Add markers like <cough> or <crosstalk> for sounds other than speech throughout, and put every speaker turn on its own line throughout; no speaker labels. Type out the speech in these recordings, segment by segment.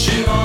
Чего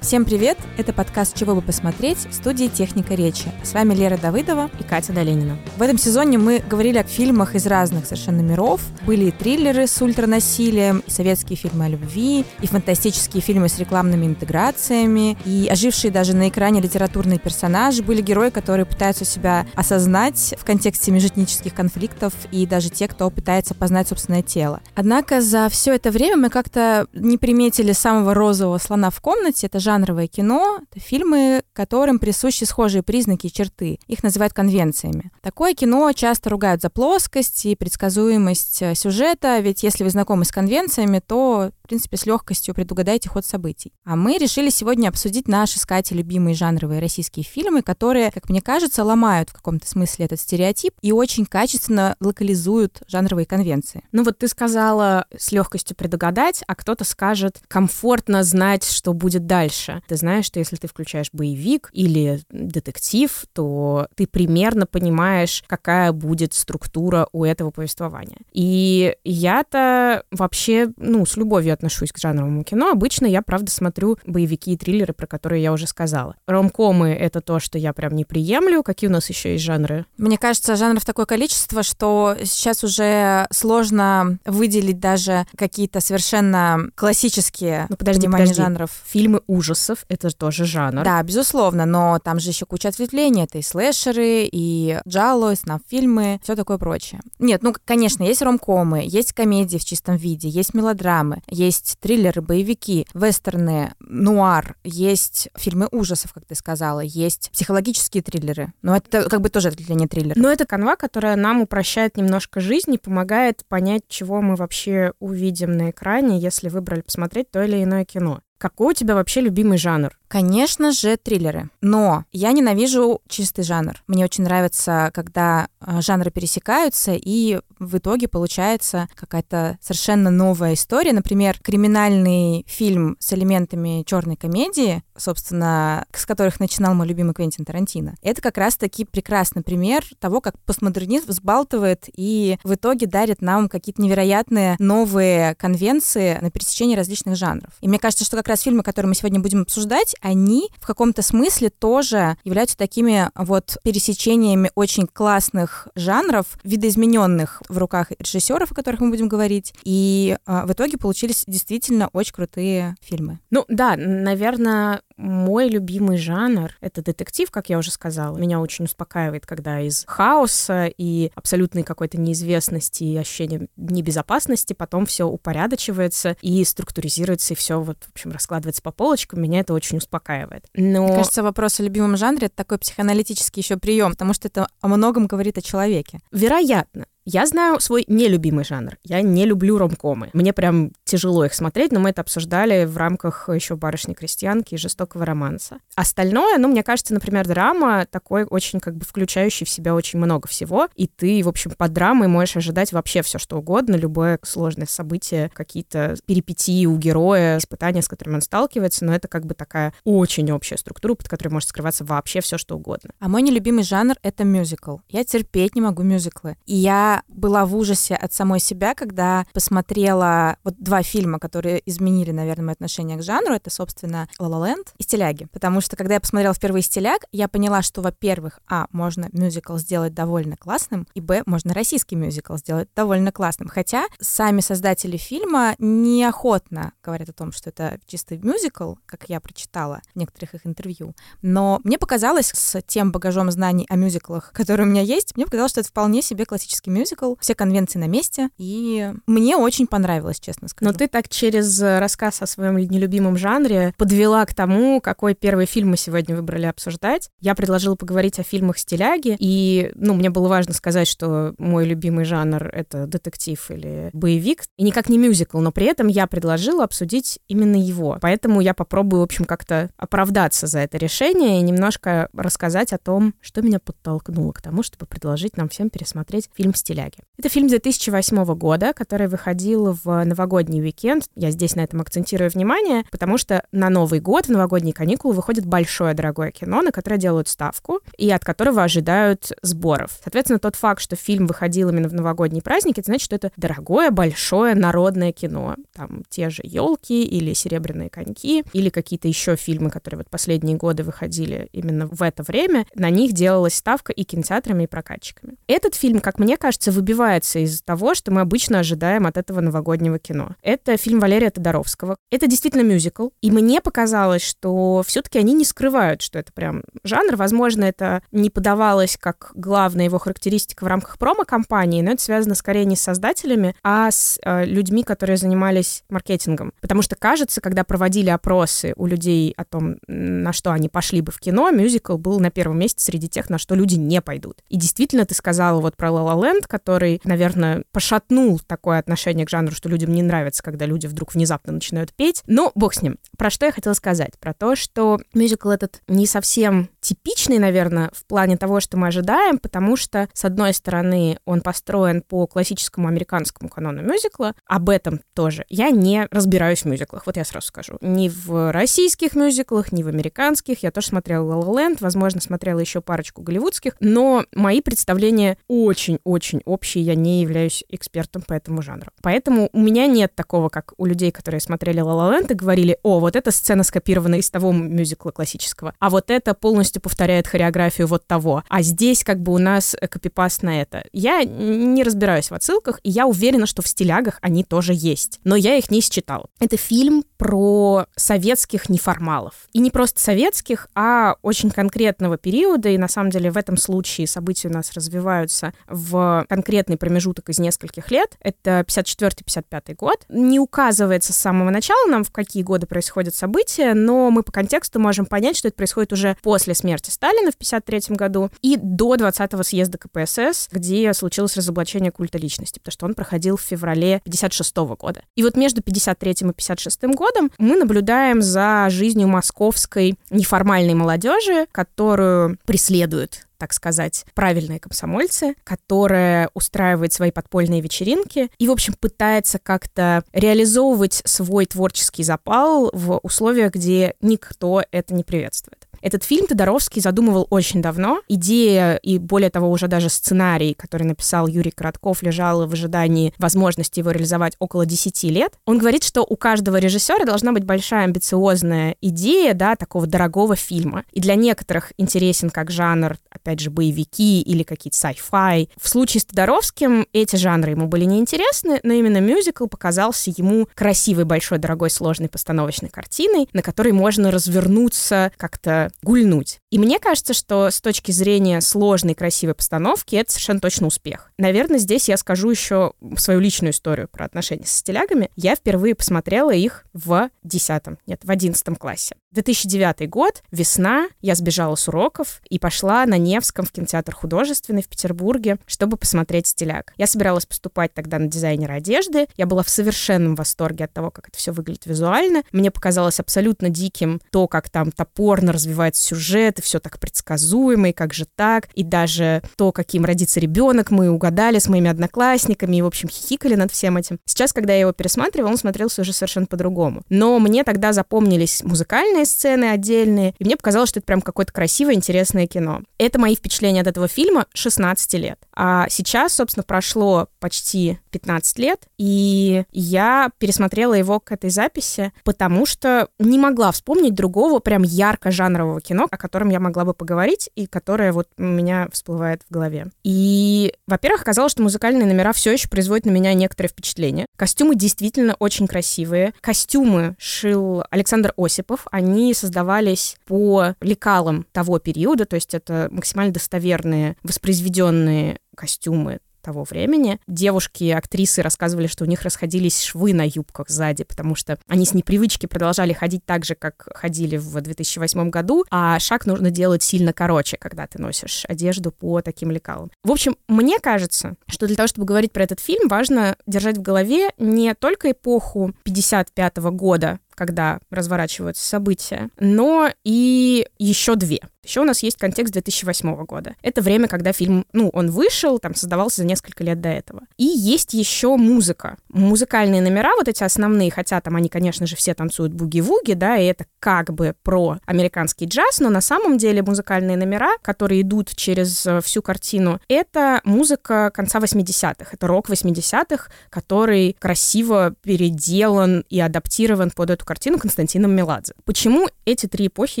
Всем привет! Это подкаст «Чего бы посмотреть» в студии «Техника речи». С вами Лера Давыдова
и Катя Доленина.
В этом сезоне мы говорили о фильмах из разных совершенно миров. Были и триллеры с ультранасилием, и советские фильмы о любви, и фантастические фильмы с рекламными интеграциями, и ожившие даже на экране литературные персонажи. Были герои, которые пытаются себя осознать в контексте межэтнических конфликтов, и даже те, кто пытается познать собственное тело. Однако за все это время мы как-то не приметили самого розового слона в комнате. Это жанр жанровое кино — это фильмы, которым присущи схожие признаки и черты. Их называют конвенциями. Такое кино часто ругают за плоскость и предсказуемость э, сюжета, ведь если вы знакомы с конвенциями, то принципе, с легкостью предугадаете ход событий. А мы решили сегодня обсудить наши с любимые жанровые российские фильмы, которые, как мне кажется, ломают в каком-то смысле этот стереотип и очень качественно локализуют жанровые конвенции.
Ну вот ты сказала с легкостью предугадать, а кто-то скажет комфортно знать, что будет дальше. Ты знаешь, что если ты включаешь боевик или детектив, то ты примерно понимаешь, какая будет структура у этого повествования. И я-то вообще, ну, с любовью отношусь к жанровому кино. Обычно я, правда, смотрю боевики и триллеры, про которые я уже сказала. Ромкомы — это то, что я прям не приемлю. Какие у нас еще есть жанры?
Мне кажется, жанров такое количество, что сейчас уже сложно выделить даже какие-то совершенно классические
ну, подожди, подожди. жанров. Фильмы ужасов — это тоже жанр.
Да, безусловно, но там же еще куча ответвлений. Это и слэшеры, и джало, и снаф-фильмы, все такое прочее. Нет, ну, конечно, есть ромкомы, есть комедии в чистом виде, есть мелодрамы, есть триллеры, боевики, вестерны, нуар, есть фильмы ужасов, как ты сказала, есть психологические триллеры. Но это как бы тоже ответвление триллера.
Но это канва, которая нам упрощает немножко жизнь и помогает понять, чего мы вообще увидим на экране, если выбрали посмотреть то или иное кино. Какой у тебя вообще любимый жанр?
Конечно же, триллеры. Но я ненавижу чистый жанр. Мне очень нравится, когда а, жанры пересекаются, и в итоге получается какая-то совершенно новая история. Например, криминальный фильм с элементами черной комедии, собственно, с которых начинал мой любимый Квентин Тарантино. Это как раз-таки прекрасный пример того, как постмодернизм взбалтывает и в итоге дарит нам какие-то невероятные новые конвенции на пересечении различных жанров. И мне кажется, что как раз фильмы, которые мы сегодня будем обсуждать, они в каком-то смысле тоже являются такими вот пересечениями очень классных жанров, видоизмененных в руках режиссеров, о которых мы будем говорить. И э, в итоге получились действительно очень крутые фильмы.
Ну да, наверное, мой любимый жанр — это детектив, как я уже сказала. Меня очень успокаивает, когда из хаоса и абсолютной какой-то неизвестности и ощущения небезопасности потом все упорядочивается и структуризируется, и все вот, в общем, раскладывается по полочкам. Меня это очень успокаивает.
Но... Мне кажется, вопрос о любимом жанре — это такой психоаналитический еще прием, потому что это о многом говорит о человеке.
Вероятно. Я знаю свой нелюбимый жанр. Я не люблю ромкомы. Мне прям тяжело их смотреть, но мы это обсуждали в рамках еще барышни-крестьянки и жестокого романса. Остальное, ну, мне кажется, например, драма такой очень как бы включающий в себя очень много всего, и ты, в общем, под драмой можешь ожидать вообще все, что угодно, любое сложное событие, какие-то перипетии у героя, испытания, с которыми он сталкивается, но это как бы такая очень общая структура, под которой может скрываться вообще все, что угодно.
А мой нелюбимый жанр — это мюзикл. Я терпеть не могу мюзиклы. И я была в ужасе от самой себя, когда посмотрела вот два фильма, которые изменили, наверное, мое отношение к жанру. Это, собственно, «Ла Ла Ленд» и «Стиляги». Потому что, когда я посмотрела впервые «Стиляг», я поняла, что, во-первых, а, можно мюзикл сделать довольно классным, и, б, можно российский мюзикл сделать довольно классным. Хотя сами создатели фильма неохотно говорят о том, что это чистый мюзикл, как я прочитала в некоторых их интервью. Но мне показалось, с тем багажом знаний о мюзиклах, который у меня есть, мне показалось, что это вполне себе классический мюзикл, мюзикл, все конвенции на месте, и мне очень понравилось, честно скажу.
Но ты так через рассказ о своем нелюбимом жанре подвела к тому, какой первый фильм мы сегодня выбрали обсуждать. Я предложила поговорить о фильмах стиляги, и, ну, мне было важно сказать, что мой любимый жанр — это детектив или боевик, и никак не мюзикл, но при этом я предложила обсудить именно его. Поэтому я попробую, в общем, как-то оправдаться за это решение и немножко рассказать о том, что меня подтолкнуло к тому, чтобы предложить нам всем пересмотреть фильм «Стиляги» «Стиляги». Это фильм 2008 года, который выходил в новогодний уикенд. Я здесь на этом акцентирую внимание, потому что на Новый год, в новогодние каникулы, выходит большое дорогое кино, на которое делают ставку, и от которого ожидают сборов. Соответственно, тот факт, что фильм выходил именно в новогодние праздники, это значит, что это дорогое, большое народное кино. Там те же елки или серебряные коньки, или какие-то еще фильмы, которые вот последние годы выходили именно в это время. На них делалась ставка и кинотеатрами, и прокатчиками. Этот фильм, как мне кажется, выбивается из того, что мы обычно ожидаем от этого новогоднего кино. Это фильм Валерия Тодоровского. Это действительно мюзикл. И мне показалось, что все-таки они не скрывают, что это прям жанр. Возможно, это не подавалось как главная его характеристика в рамках промо-компании, но это связано скорее не с создателями, а с э, людьми, которые занимались маркетингом. Потому что, кажется, когда проводили опросы у людей о том, на что они пошли бы в кино, мюзикл был на первом месте среди тех, на что люди не пойдут. И действительно, ты сказала вот про La La Land, который, наверное, пошатнул такое отношение к жанру, что людям не нравится, когда люди вдруг внезапно начинают петь. Но бог с ним. Про что я хотела сказать? Про то, что мюзикл этот не совсем типичный, наверное, в плане того, что мы ожидаем, потому что, с одной стороны, он построен по классическому американскому канону мюзикла. Об этом тоже. Я не разбираюсь в мюзиклах, вот я сразу скажу. Ни в российских мюзиклах, ни в американских. Я тоже смотрела «La La Land», возможно, смотрела еще парочку голливудских, но мои представления очень-очень общие, я не являюсь экспертом по этому жанру. Поэтому у меня нет такого, как у людей, которые смотрели «La La Land» и говорили, о, вот эта сцена скопирована из того мюзикла классического, а вот это полностью повторяет хореографию вот того, а здесь как бы у нас копипаст на это. Я не разбираюсь в отсылках, и я уверена, что в стилягах они тоже есть, но я их не считала. Это фильм про советских неформалов. И не просто советских, а очень конкретного периода, и на самом деле в этом случае события у нас развиваются в конкретный промежуток из нескольких лет. Это 54-55 год. Не указывается с самого начала нам, в какие годы происходят события, но мы по контексту можем понять, что это происходит уже после смерти Сталина в 1953 году и до 20-го съезда КПСС, где случилось разоблачение культа личности, потому что он проходил в феврале 56 -го года. И вот между 53 и 56 годом мы наблюдаем за жизнью московской неформальной молодежи, которую преследуют так сказать, правильные комсомольцы, которая устраивает свои подпольные вечеринки и, в общем, пытается как-то реализовывать свой творческий запал в условиях, где никто это не приветствует. Этот фильм Тодоровский задумывал очень давно. Идея и, более того, уже даже сценарий, который написал Юрий Коротков, лежал в ожидании возможности его реализовать около 10 лет. Он говорит, что у каждого режиссера должна быть большая амбициозная идея, да, такого дорогого фильма. И для некоторых интересен как жанр, опять же, боевики или какие-то sci-fi. В случае с Тодоровским эти жанры ему были неинтересны, но именно мюзикл показался ему красивой, большой, дорогой, сложной постановочной картиной, на которой можно развернуться как-то гульнуть. И мне кажется, что с точки зрения сложной, красивой постановки это совершенно точно успех. Наверное, здесь я скажу еще свою личную историю про отношения со стилягами. Я впервые посмотрела их в 10 нет, в 11 классе. 2009 год, весна, я сбежала с уроков и пошла на Невском в кинотеатр художественный в Петербурге, чтобы посмотреть стиляг. Я собиралась поступать тогда на дизайнера одежды. Я была в совершенном восторге от того, как это все выглядит визуально. Мне показалось абсолютно диким то, как там топорно развивается сюжет, и все так предсказуемо, и как же так. И даже то, каким родится ребенок, мы угадали с моими одноклассниками и, в общем, хихикали над всем этим. Сейчас, когда я его пересматривала, он смотрелся уже совершенно по-другому. Но мне тогда запомнились музыкальные сцены отдельные, и мне показалось, что это прям какое-то красивое, интересное кино. Это мои впечатления от этого фильма 16 лет. А сейчас, собственно, прошло почти 15 лет, и я пересмотрела его к этой записи, потому что не могла вспомнить другого прям ярко-жанрового кино, о котором я могла бы поговорить, и которое вот у меня всплывает в голове. И, во-первых, оказалось, что музыкальные номера все еще производят на меня некоторые впечатления. Костюмы действительно очень красивые. Костюмы шил Александр Осипов. Они создавались по лекалам того периода, то есть это максимально достоверные воспроизведенные костюмы того времени. Девушки, актрисы рассказывали, что у них расходились швы на юбках сзади, потому что они с непривычки продолжали ходить так же, как ходили в 2008 году, а шаг нужно делать сильно короче, когда ты носишь одежду по таким лекалам. В общем, мне кажется, что для того, чтобы говорить про этот фильм, важно держать в голове не только эпоху 55 года, когда разворачиваются события, но и еще две. Еще у нас есть контекст 2008 года. Это время, когда фильм, ну, он вышел, там создавался за несколько лет до этого. И есть еще музыка. Музыкальные номера, вот эти основные, хотя там они, конечно же, все танцуют буги-вуги, да, и это как бы про американский джаз, но на самом деле музыкальные номера, которые идут через э, всю картину, это музыка конца 80-х. Это рок 80-х, который красиво переделан и адаптирован под эту картину Константином Меладзе. Почему эти три эпохи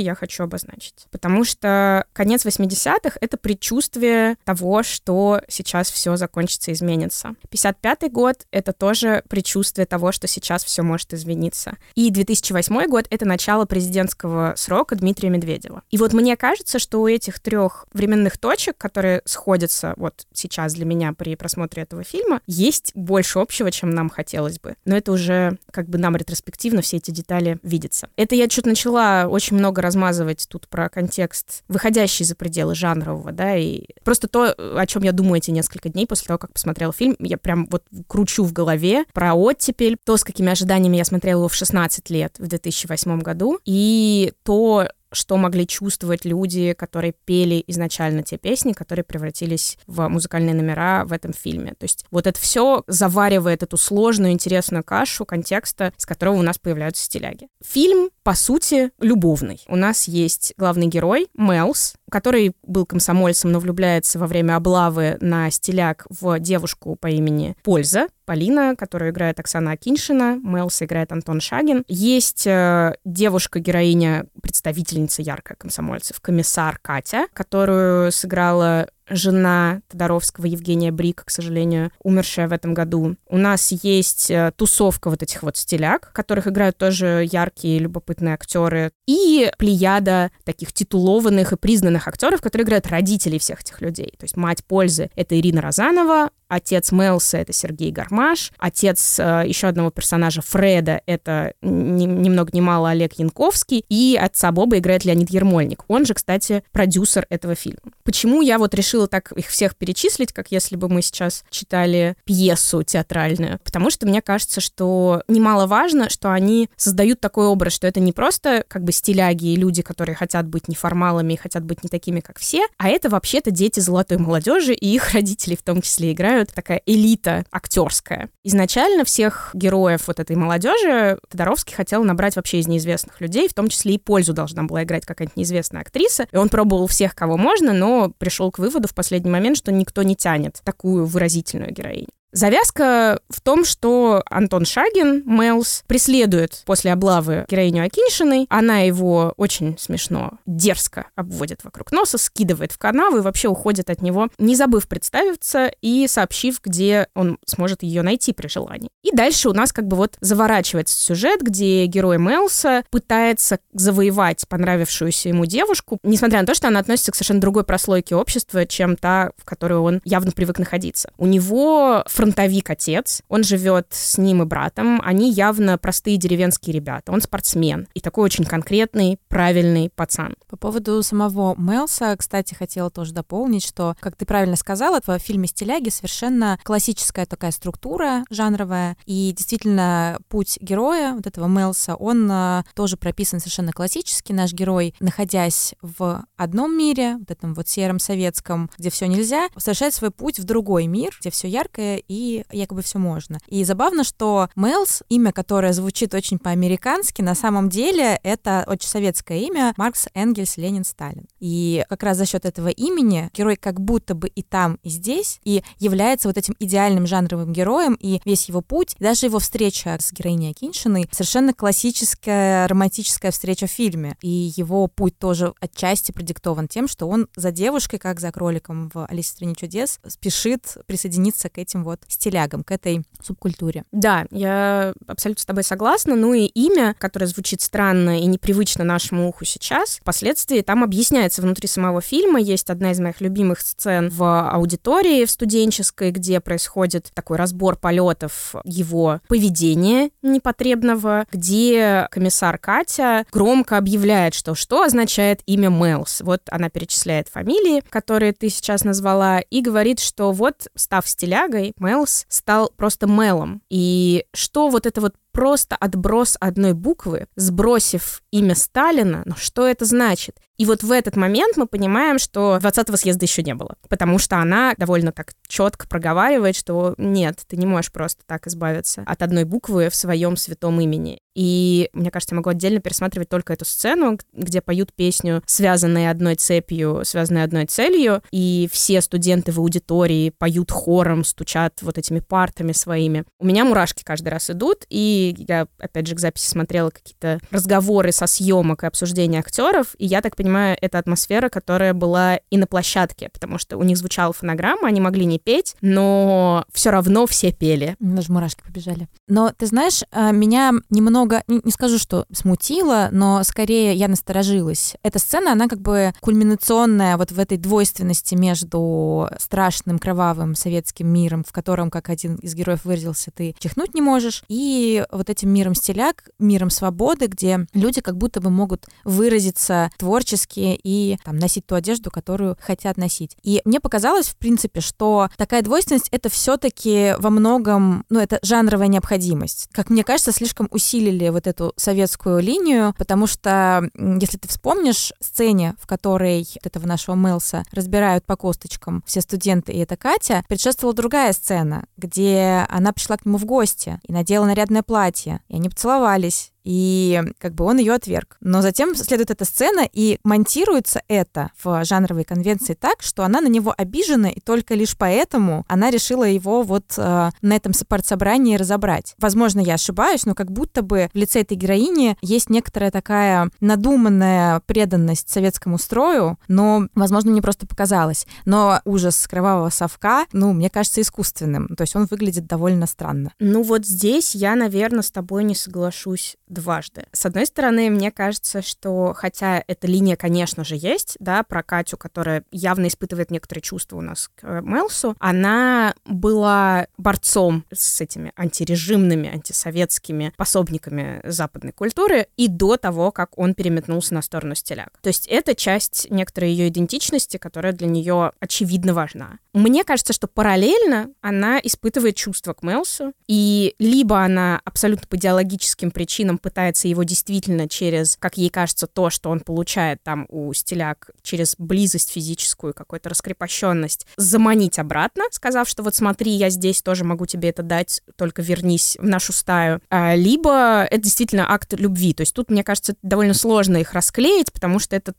я хочу обозначить? Потому что конец 80-х — это предчувствие того, что сейчас все закончится и изменится. 55-й год — это тоже предчувствие того, что сейчас все может измениться. И 2008 год — это начало президентского срока Дмитрия Медведева. И вот мне кажется, что у этих трех временных точек, которые сходятся вот сейчас для меня при просмотре этого фильма, есть больше общего, чем нам хотелось бы. Но это уже как бы нам ретроспективно все эти детали видятся. Это я что-то начала очень много размазывать тут про контекст, выходящий за пределы жанрового, да, и просто то, о чем я думаю эти несколько дней после того, как посмотрела фильм, я прям вот кручу в голове про оттепель, то, с какими ожиданиями я смотрела его в 16 лет в 2008 году, и то, что могли чувствовать люди, которые пели изначально те песни, которые превратились в музыкальные номера в этом фильме. То есть вот это все заваривает эту сложную, интересную кашу контекста, с которого у нас появляются стиляги. Фильм, по сути, любовный. У нас есть главный герой Мелс, который был комсомольцем, но влюбляется во время облавы на стиляк в девушку по имени Польза, Полина, которую играет Оксана Акиншина, Мелс играет Антон Шагин. Есть э, девушка-героиня, представительница яркая комсомольцев, комиссар Катя, которую сыграла жена Тодоровского Евгения Брик, к сожалению, умершая в этом году. У нас есть э, тусовка вот этих вот стиляк, которых играют тоже яркие, любопытные актеры. И плеяда таких титулованных и признанных актеров, которые играют родителей всех этих людей. То есть мать Пользы — это Ирина Розанова, отец Мелса — это Сергей Гармаш, отец э, еще одного персонажа Фреда — это ни, ни много ни мало Олег Янковский, и отца Боба играет Леонид Ермольник. Он же, кстати, продюсер этого фильма. Почему я вот решила так их всех перечислить, как если бы мы сейчас читали пьесу театральную? Потому что мне кажется, что немаловажно, что они создают такой образ, что это не просто как бы стиляги и люди, которые хотят быть неформалами и хотят быть не такими, как все, а это вообще-то дети золотой молодежи, и их родители в том числе играют такая элита актерская. Изначально всех героев вот этой молодежи Тодоровский хотел набрать вообще из неизвестных людей, в том числе и пользу должна была играть какая-нибудь неизвестная актриса. И он пробовал всех, кого можно, но пришел к выводу в последний момент, что никто не тянет такую выразительную героиню. Завязка в том, что Антон Шагин, Мэлс, преследует после облавы героиню Акиншиной. Она его очень смешно, дерзко обводит вокруг носа, скидывает в канаву и вообще уходит от него, не забыв представиться и сообщив, где он сможет ее найти при желании. И дальше у нас как бы вот заворачивается сюжет, где герой Мэлса пытается завоевать понравившуюся ему девушку, несмотря на то, что она относится к совершенно другой прослойке общества, чем та, в которой он явно привык находиться. У него фронтовик-отец, он живет с ним и братом, они явно простые деревенские ребята, он спортсмен и такой очень конкретный, правильный пацан.
По поводу самого Мелса, кстати, хотела тоже дополнить, что, как ты правильно сказала, в фильме «Стиляги» совершенно классическая такая структура жанровая, и действительно путь героя, вот этого Мелса, он а, тоже прописан совершенно классически. Наш герой, находясь в одном мире, вот этом вот сером советском, где все нельзя, совершает свой путь в другой мир, где все яркое и якобы все можно. И забавно, что Мэлс, имя, которое звучит очень по-американски, на самом деле это очень советское имя Маркс Энгельс Ленин Сталин. И как раз за счет этого имени герой как будто бы и там, и здесь, и является вот этим идеальным жанровым героем, и весь его путь, даже его встреча с героиней Акиншиной совершенно классическая романтическая встреча в фильме. И его путь тоже отчасти продиктован тем, что он за девушкой, как за кроликом в «Алисе в стране чудес», спешит присоединиться к этим вот стилягам, к этой субкультуре.
Да, я абсолютно с тобой согласна. Ну и имя, которое звучит странно и непривычно нашему уху сейчас, впоследствии там объясняется внутри самого фильма. Есть одна из моих любимых сцен в аудитории в студенческой, где происходит такой разбор полетов его поведения непотребного, где комиссар Катя громко объявляет, что что означает имя Мэлс. Вот она перечисляет фамилии, которые ты сейчас назвала, и говорит, что вот, став стилягой, Мэлс стал просто Мэлом. И что вот это вот просто отброс одной буквы, сбросив имя Сталина, ну что это значит? И вот в этот момент мы понимаем, что 20-го съезда еще не было, потому что она довольно так четко проговаривает, что нет, ты не можешь просто так избавиться от одной буквы в своем святом имени. И мне кажется, я могу отдельно пересматривать только эту сцену, где поют песню, связанные одной цепью, связанные одной целью, и все студенты в аудитории поют хором, стучат вот этими партами своими. У меня мурашки каждый раз идут, и я, опять же, к записи смотрела какие-то разговоры со съемок и обсуждения актеров, и я так понимаю, это атмосфера, которая была и на площадке, потому что у них звучала фонограмма, они могли не петь, но все равно все пели.
Даже мурашки побежали. Но ты знаешь, а, меня немного не скажу, что смутило, но скорее я насторожилась. Эта сцена, она как бы кульминационная вот в этой двойственности между страшным кровавым советским миром, в котором, как один из героев выразился, ты чихнуть не можешь, и вот этим миром стиляк, миром свободы, где люди как будто бы могут выразиться творчески и там, носить ту одежду, которую хотят носить. И мне показалось, в принципе, что такая двойственность — это все таки во многом, ну, это жанровая необходимость. Как мне кажется, слишком усилили вот эту советскую линию, потому что, если ты вспомнишь сцене, в которой этого нашего Мелса разбирают по косточкам все студенты, и это Катя, предшествовала другая сцена, где она пришла к нему в гости и надела нарядное платье, и они поцеловались, и как бы он ее отверг. Но затем следует эта сцена, и монтируется это в жанровой конвенции так, что она на него обижена, и только лишь поэтому она решила его вот э, на этом партсобрании разобрать. Возможно, я ошибаюсь, но как будто бы в лице этой героини есть некоторая такая надуманная преданность советскому строю, но, возможно, мне просто показалось. Но ужас кровавого совка, ну, мне кажется, искусственным. То есть он выглядит довольно странно.
Ну вот здесь я, наверное, с тобой не соглашусь дважды. С одной стороны, мне кажется, что хотя эта линия, конечно же, есть, да, про Катю, которая явно испытывает некоторые чувства у нас к э, Мелсу, она была борцом с этими антирежимными, антисоветскими пособниками западной культуры и до того, как он переметнулся на сторону стиляк. То есть это часть некоторой ее идентичности, которая для нее очевидно важна. Мне кажется, что параллельно она испытывает чувства к Мелсу, и либо она абсолютно по идеологическим причинам пытается его действительно через, как ей кажется, то, что он получает там у стиляк, через близость физическую, какую-то раскрепощенность, заманить обратно, сказав, что вот смотри, я здесь тоже могу тебе это дать, только вернись в нашу стаю. А, либо это действительно акт любви. То есть тут, мне кажется, довольно сложно их расклеить, потому что это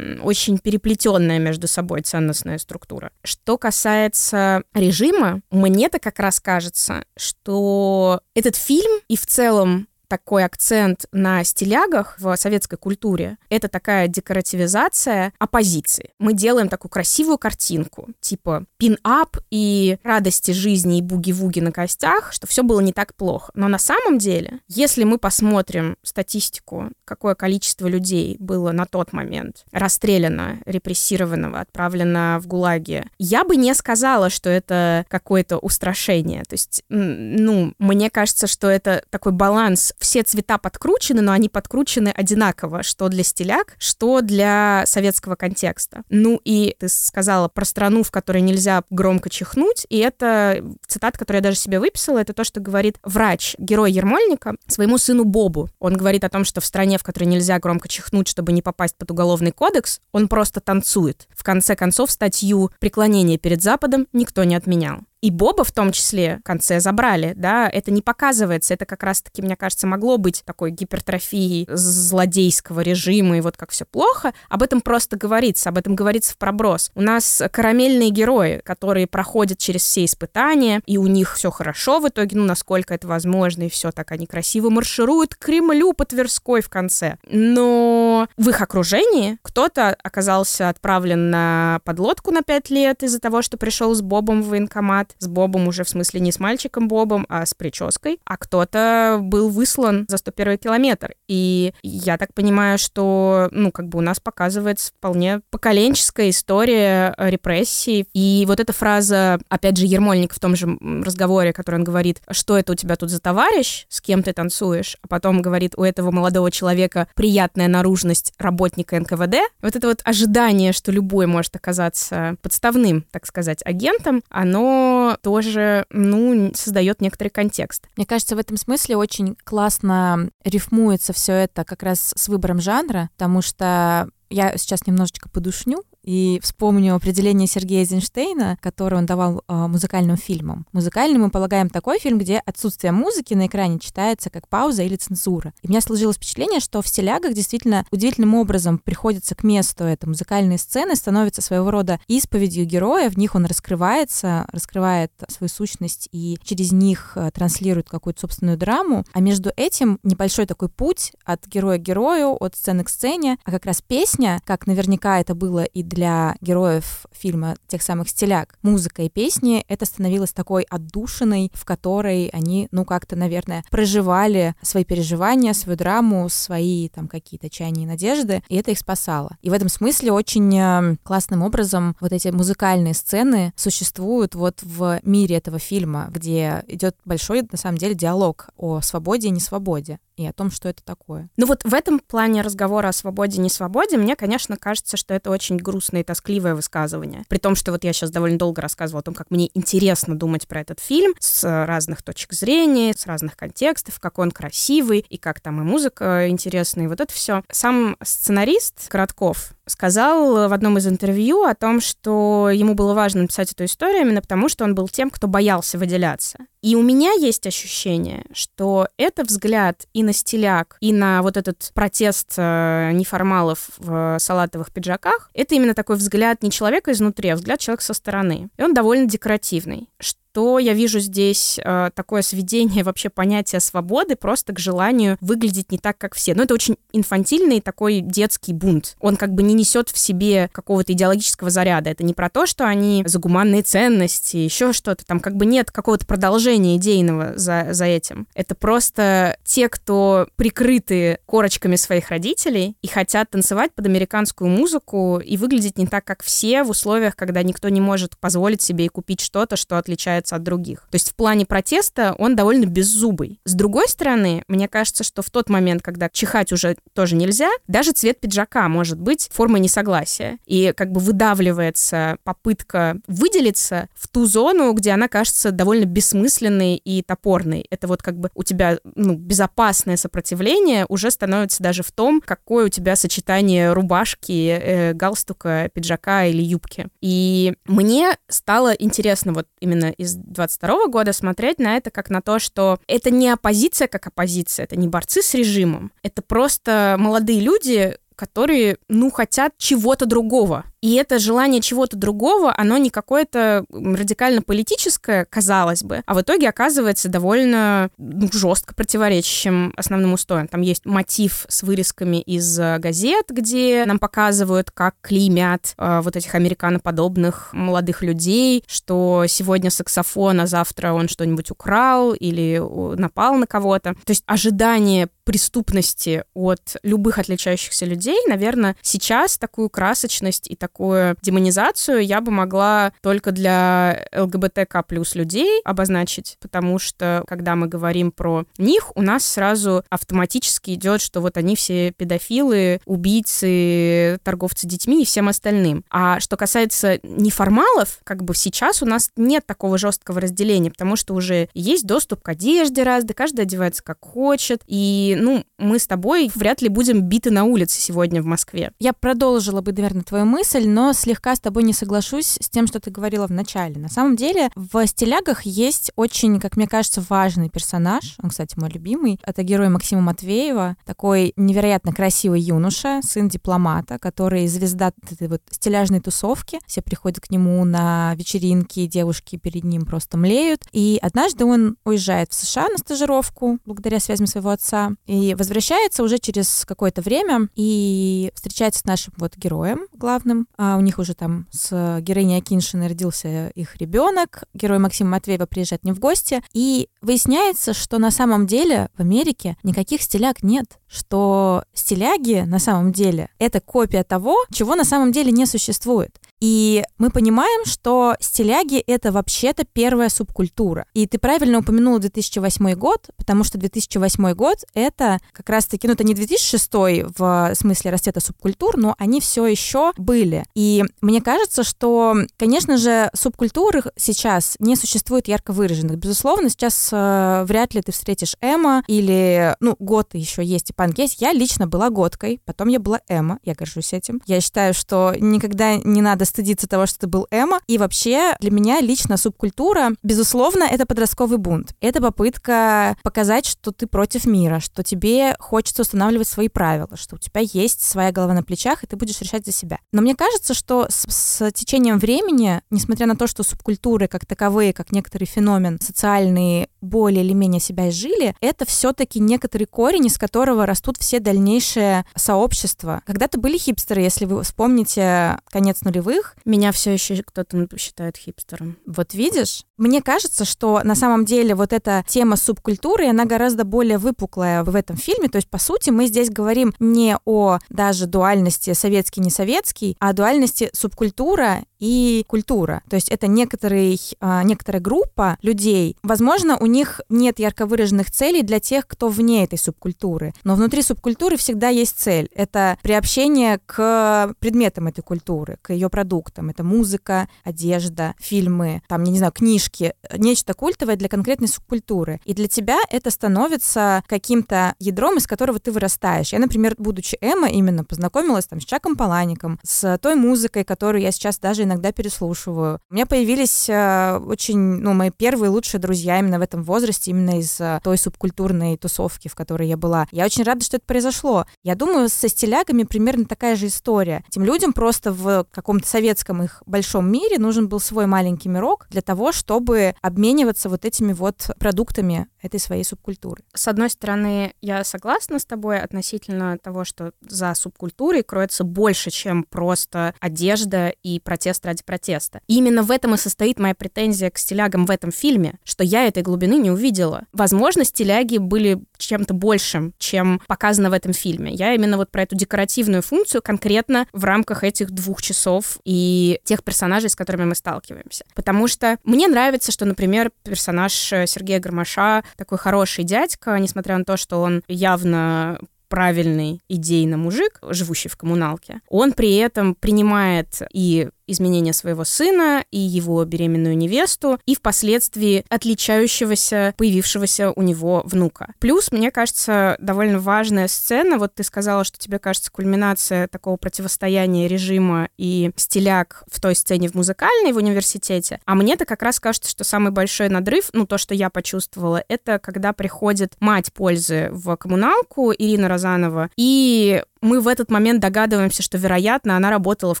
очень переплетенная между собой ценностная структура. Что касается режима, мне-то как раз кажется, что этот фильм и в целом такой акцент на стилягах в советской культуре. Это такая декоративизация оппозиции. Мы делаем такую красивую картинку, типа пин-ап и радости жизни и буги-вуги на костях, что все было не так плохо. Но на самом деле, если мы посмотрим статистику, какое количество людей было на тот момент расстреляно, репрессированного, отправлено в ГУЛАГи, я бы не сказала, что это какое-то устрашение. То есть, ну, мне кажется, что это такой баланс все цвета подкручены, но они подкручены одинаково, что для стиляк, что для советского контекста. Ну и ты сказала про страну, в которой нельзя громко чихнуть, и это цитата, которую я даже себе выписала, это то, что говорит врач, герой Ермольника, своему сыну Бобу. Он говорит о том, что в стране, в которой нельзя громко чихнуть, чтобы не попасть под уголовный кодекс, он просто танцует. В конце концов, статью «Преклонение перед Западом» никто не отменял. И Боба в том числе в конце забрали, да, это не показывается, это как раз-таки, мне кажется, могло быть такой гипертрофией злодейского режима, и вот как все плохо, об этом просто говорится, об этом говорится в проброс. У нас карамельные герои, которые проходят через все испытания, и у них все хорошо в итоге, ну, насколько это возможно, и все так, они красиво маршируют к Кремлю по Тверской в конце. Но в их окружении кто-то оказался отправлен на подлодку на пять лет из-за того, что пришел с Бобом в военкомат, с Бобом уже в смысле не с мальчиком Бобом, а с прической, а кто-то был выслан за 101 километр. И я так понимаю, что, ну, как бы у нас показывается вполне поколенческая история репрессий. И вот эта фраза, опять же, Ермольник в том же разговоре, который он говорит, что это у тебя тут за товарищ, с кем ты танцуешь, а потом говорит, у этого молодого человека приятная наружность работника НКВД. Вот это вот ожидание, что любой может оказаться подставным, так сказать, агентом, оно тоже, ну, создает некоторый контекст.
Мне кажется, в этом смысле очень классно рифмуется все это как раз с выбором жанра, потому что я сейчас немножечко подушню, и вспомню определение Сергея Эйзенштейна, которое он давал э, музыкальным фильмам. Музыкальным мы полагаем такой фильм, где отсутствие музыки на экране читается как пауза или цензура. И у меня сложилось впечатление, что в «Стилягах» действительно удивительным образом приходится к месту это музыкальные сцены, становятся своего рода исповедью героя, в них он раскрывается, раскрывает свою сущность и через них э, транслирует какую-то собственную драму, а между этим небольшой такой путь от героя к герою, от сцены к сцене, а как раз песня, как наверняка это было и для героев фильма тех самых стиляк музыка и песни, это становилось такой отдушиной, в которой они, ну, как-то, наверное, проживали свои переживания, свою драму, свои там какие-то чаяния и надежды, и это их спасало. И в этом смысле очень э, классным образом вот эти музыкальные сцены существуют вот в мире этого фильма, где идет большой, на самом деле, диалог о свободе и несвободе и о том, что это такое.
Ну вот в этом плане разговора о свободе и несвободе мне, конечно, кажется, что это очень грустное и тоскливое высказывание. При том, что вот я сейчас довольно долго рассказывала о том, как мне интересно думать про этот фильм с разных точек зрения, с разных контекстов, как он красивый, и как там и музыка интересная, и вот это все. Сам сценарист Коротков сказал в одном из интервью о том, что ему было важно написать эту историю именно потому, что он был тем, кто боялся выделяться. И у меня есть ощущение, что это взгляд и на стиляк, и на вот этот протест э, неформалов в салатовых пиджаках, это именно такой взгляд не человека изнутри, а взгляд человека со стороны. И он довольно декоративный то я вижу здесь э, такое сведение вообще понятия свободы просто к желанию выглядеть не так, как все. Но это очень инфантильный такой детский бунт. Он как бы не несет в себе какого-то идеологического заряда. Это не про то, что они за гуманные ценности, еще что-то. Там как бы нет какого-то продолжения идейного за, за этим. Это просто те, кто прикрыты корочками своих родителей и хотят танцевать под американскую музыку и выглядеть не так, как все в условиях, когда никто не может позволить себе и купить что-то, что отличается отличается от других. То есть в плане протеста он довольно беззубый. С другой стороны, мне кажется, что в тот момент, когда чихать уже тоже нельзя, даже цвет пиджака может быть формой несогласия. И как бы выдавливается попытка выделиться в ту зону, где она кажется довольно бессмысленной и топорной. Это вот как бы у тебя ну, безопасное сопротивление уже становится даже в том, какое у тебя сочетание рубашки, э, галстука, пиджака или юбки. И мне стало интересно вот именно из 22 года смотреть на это как на то, что это не оппозиция как оппозиция, это не борцы с режимом, это просто молодые люди, которые, ну, хотят чего-то другого. И это желание чего-то другого, оно не какое-то радикально политическое, казалось бы, а в итоге оказывается довольно ну, жестко противоречащим основным устоям. Там есть мотив с вырезками из э, газет, где нам показывают, как клеймят э, вот этих американоподобных молодых людей, что сегодня саксофон, а завтра он что-нибудь украл или напал на кого-то. То есть ожидание преступности от любых отличающихся людей, наверное, сейчас такую красочность и такую демонизацию я бы могла только для ЛГБТК плюс людей обозначить, потому что когда мы говорим про них, у нас сразу автоматически идет, что вот они все педофилы, убийцы, торговцы детьми и всем остальным. А что касается неформалов, как бы сейчас у нас нет такого жесткого разделения, потому что уже есть доступ к одежде разной, каждый одевается как хочет, и ну, мы с тобой вряд ли будем биты на улице сегодня в Москве.
Я продолжила бы, наверное, твою мысль, но слегка с тобой не соглашусь с тем, что ты говорила в начале. На самом деле, в «Стилягах» есть очень, как мне кажется, важный персонаж. Он, кстати, мой любимый. Это герой Максима Матвеева. Такой невероятно красивый юноша, сын дипломата, который звезда этой вот стиляжной тусовки. Все приходят к нему на вечеринки, девушки перед ним просто млеют. И однажды он уезжает в США на стажировку благодаря связям своего отца и возвращается уже через какое-то время и встречается с нашим вот героем главным. А у них уже там с героиней Акиншиной родился их ребенок. Герой Максима Матвеева приезжает не в гости. И выясняется, что на самом деле в Америке никаких стиляк нет что стиляги на самом деле это копия того, чего на самом деле не существует. И мы понимаем, что стиляги — это вообще-то первая субкультура. И ты правильно упомянула 2008 год, потому что 2008 год — это как раз-таки, ну, это не 2006 в смысле расцвета субкультур, но они все еще были. И мне кажется, что, конечно же, субкультуры сейчас не существует ярко выраженных. Безусловно, сейчас э, вряд ли ты встретишь эмо или, ну, готы еще есть панк есть. Я лично была готкой, потом я была эмо, я горжусь этим. Я считаю, что никогда не надо стыдиться того, что ты был эмо. И вообще для меня лично субкультура, безусловно, это подростковый бунт. Это попытка показать, что ты против мира, что тебе хочется устанавливать свои правила, что у тебя есть своя голова на плечах, и ты будешь решать за себя. Но мне кажется, что с, с течением времени, несмотря на то, что субкультуры как таковые, как некоторый феномен социальные, более или менее себя изжили, это все-таки некоторый корень, из которого растут все дальнейшие сообщества. Когда-то были хипстеры, если вы вспомните конец нулевых.
Меня все еще кто-то считает хипстером.
Вот видишь? Мне кажется, что на самом деле вот эта тема субкультуры, она гораздо более выпуклая в этом фильме. То есть, по сути, мы здесь говорим не о даже дуальности советский-не советский, а о дуальности субкультура и культура. То есть это некоторый, а, некоторая группа людей. Возможно, у них нет ярко выраженных целей для тех, кто вне этой субкультуры. Но внутри субкультуры всегда есть цель. Это приобщение к предметам этой культуры, к ее продуктам. Это музыка, одежда, фильмы, там, я не знаю, книжки. Нечто культовое для конкретной субкультуры. И для тебя это становится каким-то ядром, из которого ты вырастаешь. Я, например, будучи Эмо, именно познакомилась там с Чаком Палаником, с той музыкой, которую я сейчас даже иногда переслушиваю. У меня появились э, очень, ну, мои первые лучшие друзья именно в этом возрасте, именно из э, той субкультурной тусовки, в которой я была. Я очень рада, что это произошло. Я думаю, со стилягами примерно такая же история. Этим людям просто в каком-то советском их большом мире нужен был свой маленький мирок для того, чтобы обмениваться вот этими вот продуктами этой своей субкультуры.
С одной стороны, я согласна с тобой относительно того, что за субкультурой кроется больше, чем просто одежда и протест протест ради протеста. И именно в этом и состоит моя претензия к стилягам в этом фильме, что я этой глубины не увидела. Возможно, стиляги были чем-то большим, чем показано в этом фильме. Я именно вот про эту декоративную функцию конкретно в рамках этих двух часов и тех персонажей, с которыми мы сталкиваемся. Потому что мне нравится, что, например, персонаж э, Сергея Гармаша такой хороший дядька, несмотря на то, что он явно правильный идейно мужик, живущий в коммуналке, он при этом принимает и изменения своего сына и его беременную невесту, и впоследствии отличающегося, появившегося у него внука. Плюс, мне кажется, довольно важная сцена, вот ты сказала, что тебе кажется кульминация такого противостояния режима и стиляк в той сцене в музыкальной в университете, а мне-то как раз кажется, что самый большой надрыв, ну то, что я почувствовала, это когда приходит мать пользы в коммуналку Ирина Розанова, и мы в этот момент догадываемся, что, вероятно, она работала в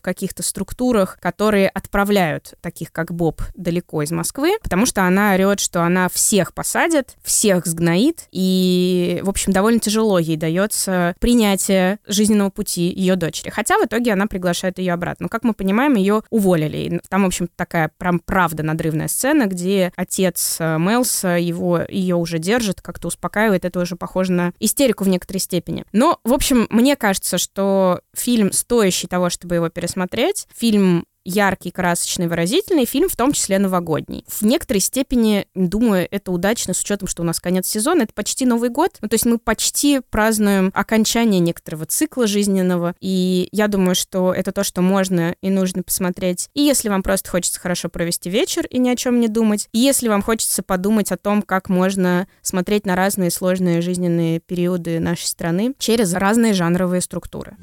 каких-то структурах, которые отправляют таких, как Боб, далеко из Москвы, потому что она орет, что она всех посадит, всех сгноит, и, в общем, довольно тяжело ей дается принятие жизненного пути ее дочери. Хотя в итоге она приглашает ее обратно. Но, как мы понимаем, ее уволили. И там, в общем, такая прям правда надрывная сцена, где отец э, Мелса его, ее уже держит, как-то успокаивает. Это уже похоже на истерику в некоторой степени. Но, в общем, мне кажется, что фильм стоящий того, чтобы его пересмотреть. Фильм яркий, красочный, выразительный фильм, в том числе новогодний. В некоторой степени, думаю, это удачно с учетом, что у нас конец сезона, это почти Новый год. Ну, то есть мы почти празднуем окончание некоторого цикла жизненного, и я думаю, что это то, что можно и нужно посмотреть. И если вам просто хочется хорошо провести вечер и ни о чем не думать, и если вам хочется подумать о том, как можно смотреть на разные сложные жизненные периоды нашей страны через разные жанровые структуры.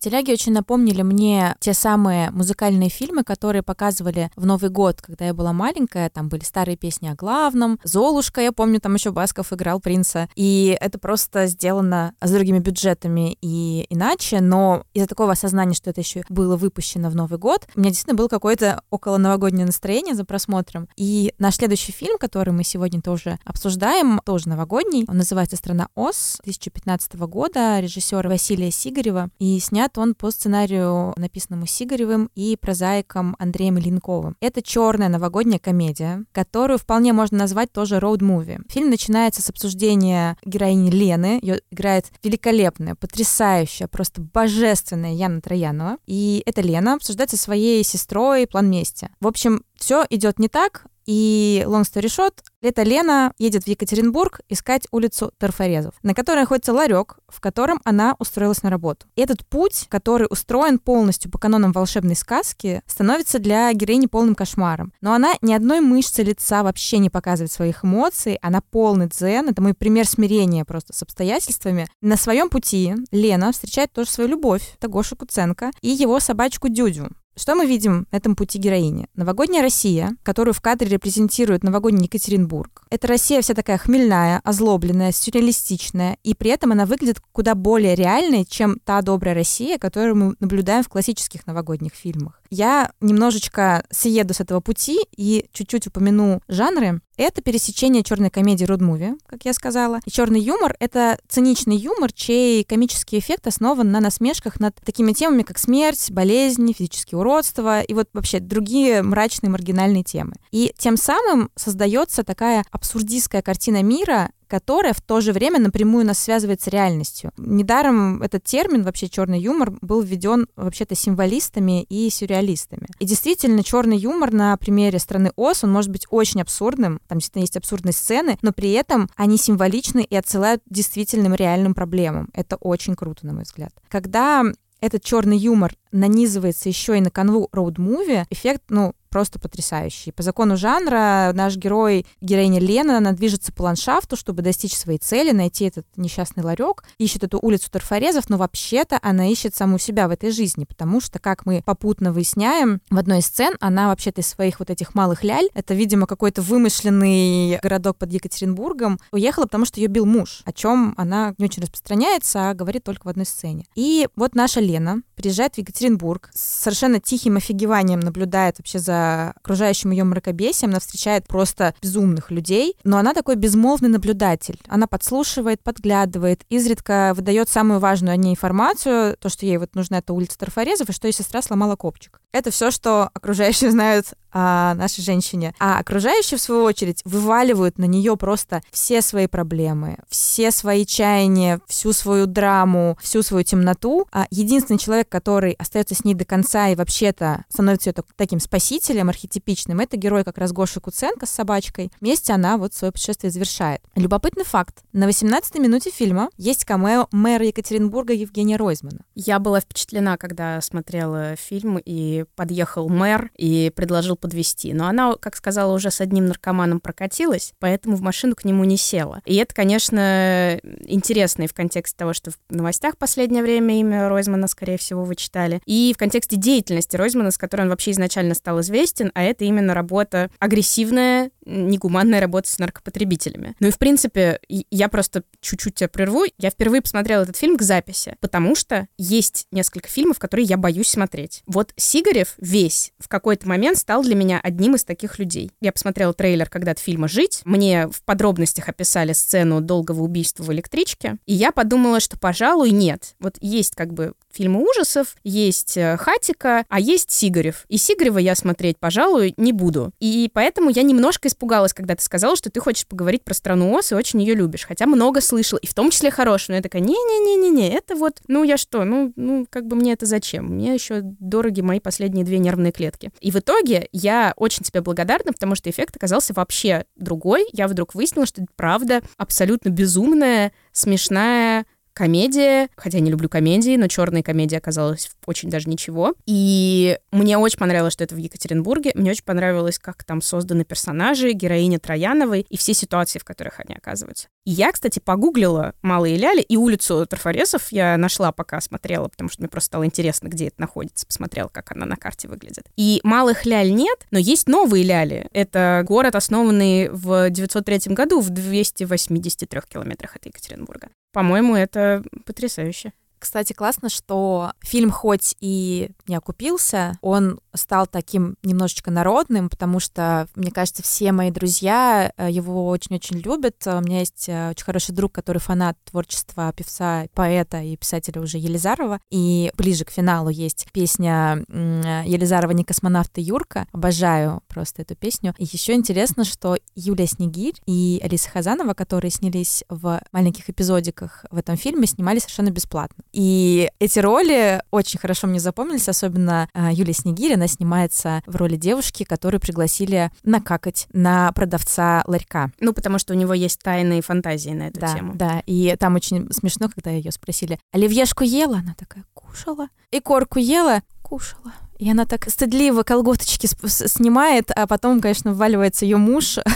Стиляги очень напомнили мне те самые музыкальные фильмы, которые показывали в Новый год, когда я была маленькая. Там были старые песни о главном, Золушка, я помню, там еще Басков играл принца. И это просто сделано с другими бюджетами и иначе, но из-за такого осознания, что это еще было выпущено в Новый год, у меня действительно было какое-то около новогоднее настроение за просмотром. И наш следующий фильм, который мы сегодня тоже обсуждаем, тоже новогодний, он называется «Страна Оз» 2015 года, режиссера Василия Сигарева, и снят снят он по сценарию, написанному Сигаревым и прозаиком Андреем Ленковым. Это черная новогодняя комедия, которую вполне можно назвать тоже роуд-муви. Фильм начинается с обсуждения героини Лены. Ее играет великолепная, потрясающая, просто божественная Яна Троянова. И эта Лена обсуждает со своей сестрой план мести. В общем, все идет не так, и long story short, эта Лена едет в Екатеринбург искать улицу Торфорезов, на которой находится ларек, в котором она устроилась на работу. Этот путь, который устроен полностью по канонам волшебной сказки, становится для героини полным кошмаром. Но она ни одной мышцы лица вообще не показывает своих эмоций, она полный дзен, это мой пример смирения просто с обстоятельствами. На своем пути Лена встречает тоже свою любовь, это Гоша Куценко, и его собачку Дюдю. Что мы видим на этом пути героини? Новогодняя Россия, которую в кадре репрезентирует новогодний Екатеринбург. Эта Россия вся такая хмельная, озлобленная, сюрреалистичная, и при этом она выглядит куда более реальной, чем та добрая Россия, которую мы наблюдаем в классических новогодних фильмах. Я немножечко съеду с этого пути и чуть-чуть упомяну жанры. Это пересечение черной комедии род-муви, как я сказала. И черный юмор — это циничный юмор, чей комический эффект основан на насмешках над такими темами, как смерть, болезнь, физические уродства и вот вообще другие мрачные маргинальные темы. И тем самым создается такая абсурдистская картина мира, которая в то же время напрямую нас связывает с реальностью. Недаром этот термин, вообще черный юмор, был введен вообще-то символистами и сюрреалистами. И действительно, черный юмор на примере страны Оз, он может быть очень абсурдным, там действительно есть абсурдные сцены, но при этом они символичны и отсылают к действительным реальным проблемам. Это очень круто, на мой взгляд. Когда этот черный юмор нанизывается еще и на канву роуд-муви, эффект, ну, просто потрясающий. По закону жанра наш герой, героиня Лена, она движется по ландшафту, чтобы достичь своей цели, найти этот несчастный ларек, ищет эту улицу торфорезов, но вообще-то она ищет саму себя в этой жизни, потому что, как мы попутно выясняем, в одной из сцен она вообще-то из своих вот этих малых ляль, это, видимо, какой-то вымышленный городок под Екатеринбургом, уехала, потому что ее бил муж, о чем она не очень распространяется, а говорит только в одной сцене. И вот наша Лена приезжает в Екатеринбург, с совершенно тихим офигеванием наблюдает вообще за окружающим ее мракобесием, она встречает просто безумных людей, но она такой безмолвный наблюдатель. Она подслушивает, подглядывает, изредка выдает самую важную о ней информацию, то, что ей вот нужна эта улица Трафорезов, и что ее сестра сломала копчик. Это все, что окружающие знают о нашей женщине. А окружающие, в свою очередь, вываливают на нее просто все свои проблемы, все свои чаяния, всю свою драму, всю свою темноту. А единственный человек, который остается с ней до конца и вообще-то становится ее таким спасителем архетипичным, это герой как раз Гоша Куценко с собачкой. Вместе она вот свое путешествие завершает. Любопытный факт. На 18-й минуте фильма есть камео мэра Екатеринбурга Евгения Ройзмана.
Я была впечатлена, когда смотрела фильм и подъехал мэр и предложил подвести. Но она, как сказала, уже с одним наркоманом прокатилась, поэтому в машину к нему не села. И это, конечно, интересно и в контексте того, что в новостях последнее время имя Ройзмана, скорее всего, вы читали, и в контексте деятельности Ройзмана, с которой он вообще изначально стал известен, а это именно работа агрессивная, негуманная работа с наркопотребителями. Ну и, в принципе, я просто чуть-чуть тебя прерву. Я впервые посмотрела этот фильм к записи, потому что есть несколько фильмов, которые я боюсь смотреть. Вот Сигарев весь в какой-то момент стал для меня одним из таких людей. Я посмотрела трейлер когда-то фильма «Жить». Мне в подробностях описали сцену долгого убийства в электричке. И я подумала, что, пожалуй, нет. Вот есть как бы фильмы ужасов, есть э, Хатика, а есть Сигарев. И Сигарева я смотреть, пожалуй, не буду. И поэтому я немножко испугалась, когда ты сказала, что ты хочешь поговорить про страну Ос и очень ее любишь. Хотя много слышала, и в том числе хорошую. Но я такая, не-не-не-не-не, это вот, ну я что, ну, ну как бы мне это зачем? Мне еще дороги мои последние две нервные клетки. И в итоге я очень тебе благодарна, потому что эффект оказался вообще другой. Я вдруг выяснила, что это правда абсолютно безумная, смешная, комедия, хотя я не люблю комедии, но черная комедия оказалась очень даже ничего. И мне очень понравилось, что это в Екатеринбурге. Мне очень понравилось, как там созданы персонажи, героиня Трояновой и все ситуации, в которых они оказываются. И я, кстати, погуглила «Малые ляли» и улицу Трафаресов я нашла, пока смотрела, потому что мне просто стало интересно, где это находится. Посмотрела, как она на карте выглядит. И «Малых ляль» нет, но есть новые ляли. Это город, основанный в 903 году в 283 километрах от Екатеринбурга. По-моему, это потрясающе.
Кстати, классно, что фильм хоть и не окупился, он стал таким немножечко народным, потому что, мне кажется, все мои друзья э, его очень-очень любят. У меня есть э, очень хороший друг, который фанат творчества певца, поэта и писателя уже Елизарова. И ближе к финалу есть песня Елизарова «Не космонавт и Юрка». Обожаю просто эту песню. И еще интересно, что Юлия Снегирь и Алиса Хазанова, которые снялись в маленьких эпизодиках в этом фильме, снимали совершенно бесплатно. И эти роли очень хорошо мне запомнились, особенно э, Юлия Снегирь, она снимается в роли девушки, которую пригласили накакать на продавца ларька.
Ну, потому что у него есть тайные фантазии на эту
да,
тему.
Да, и там очень смешно, когда ее спросили, оливьешку ела? Она такая, кушала. И корку ела? Кушала. И она так стыдливо колготочки снимает, а потом, конечно, вваливается ее муж. <laughs>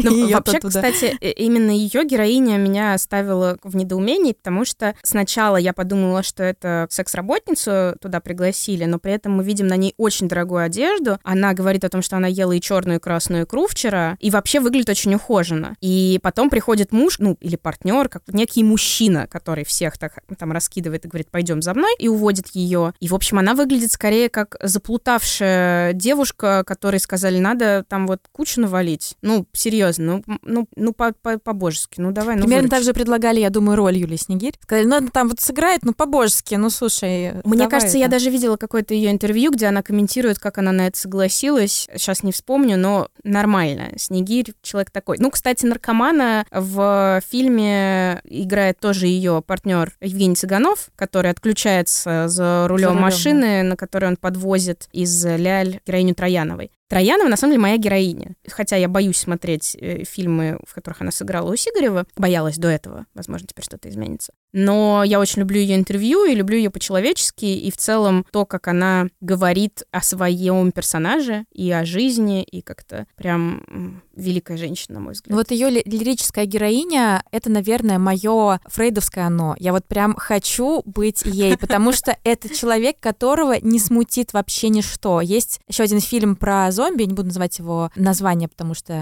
Ну, вообще, кстати, именно ее героиня меня оставила в недоумении, потому что сначала я подумала, что это секс-работницу туда пригласили, но при этом мы видим на ней очень дорогую одежду. Она говорит о том, что она ела и черную, и красную икру вчера, и вообще выглядит очень ухоженно. И потом приходит муж, ну, или партнер, как некий мужчина, который всех так там раскидывает и говорит, пойдем за мной, и уводит ее. И, в общем, она выглядит скорее как заплутавшая девушка, которой сказали, надо там вот кучу навалить. Ну, серьезно, ну, ну, ну по-божески, ну давай, ну
Примерно
выручи.
так же предлагали, я думаю, роль Юлии Снегирь. Сказали, ну, она там вот сыграет, ну, по-божески, ну, слушай,
Мне кажется, это. я даже видела какое-то ее интервью, где она комментирует, как она на это согласилась. Сейчас не вспомню, но нормально. Снегирь человек такой. Ну, кстати, наркомана в фильме играет тоже ее партнер Евгений Цыганов, который отключается за рулем машины, на которой он подвозит возит из Ляль героиню Трояновой. Троянова, на самом деле, моя героиня. Хотя я боюсь смотреть э, фильмы, в которых она сыграла у Сигарева. Боялась до этого. Возможно, теперь что-то изменится. Но я очень люблю ее интервью и люблю ее по-человечески. И в целом то, как она говорит о своем персонаже и о жизни, и как-то прям великая женщина, на мой взгляд.
Вот ее лирическая героиня — это, наверное, мое фрейдовское оно. Я вот прям хочу быть ей, потому что <laughs> это человек, которого не смутит вообще ничто. Есть еще один фильм про зомби, не буду называть его название, потому что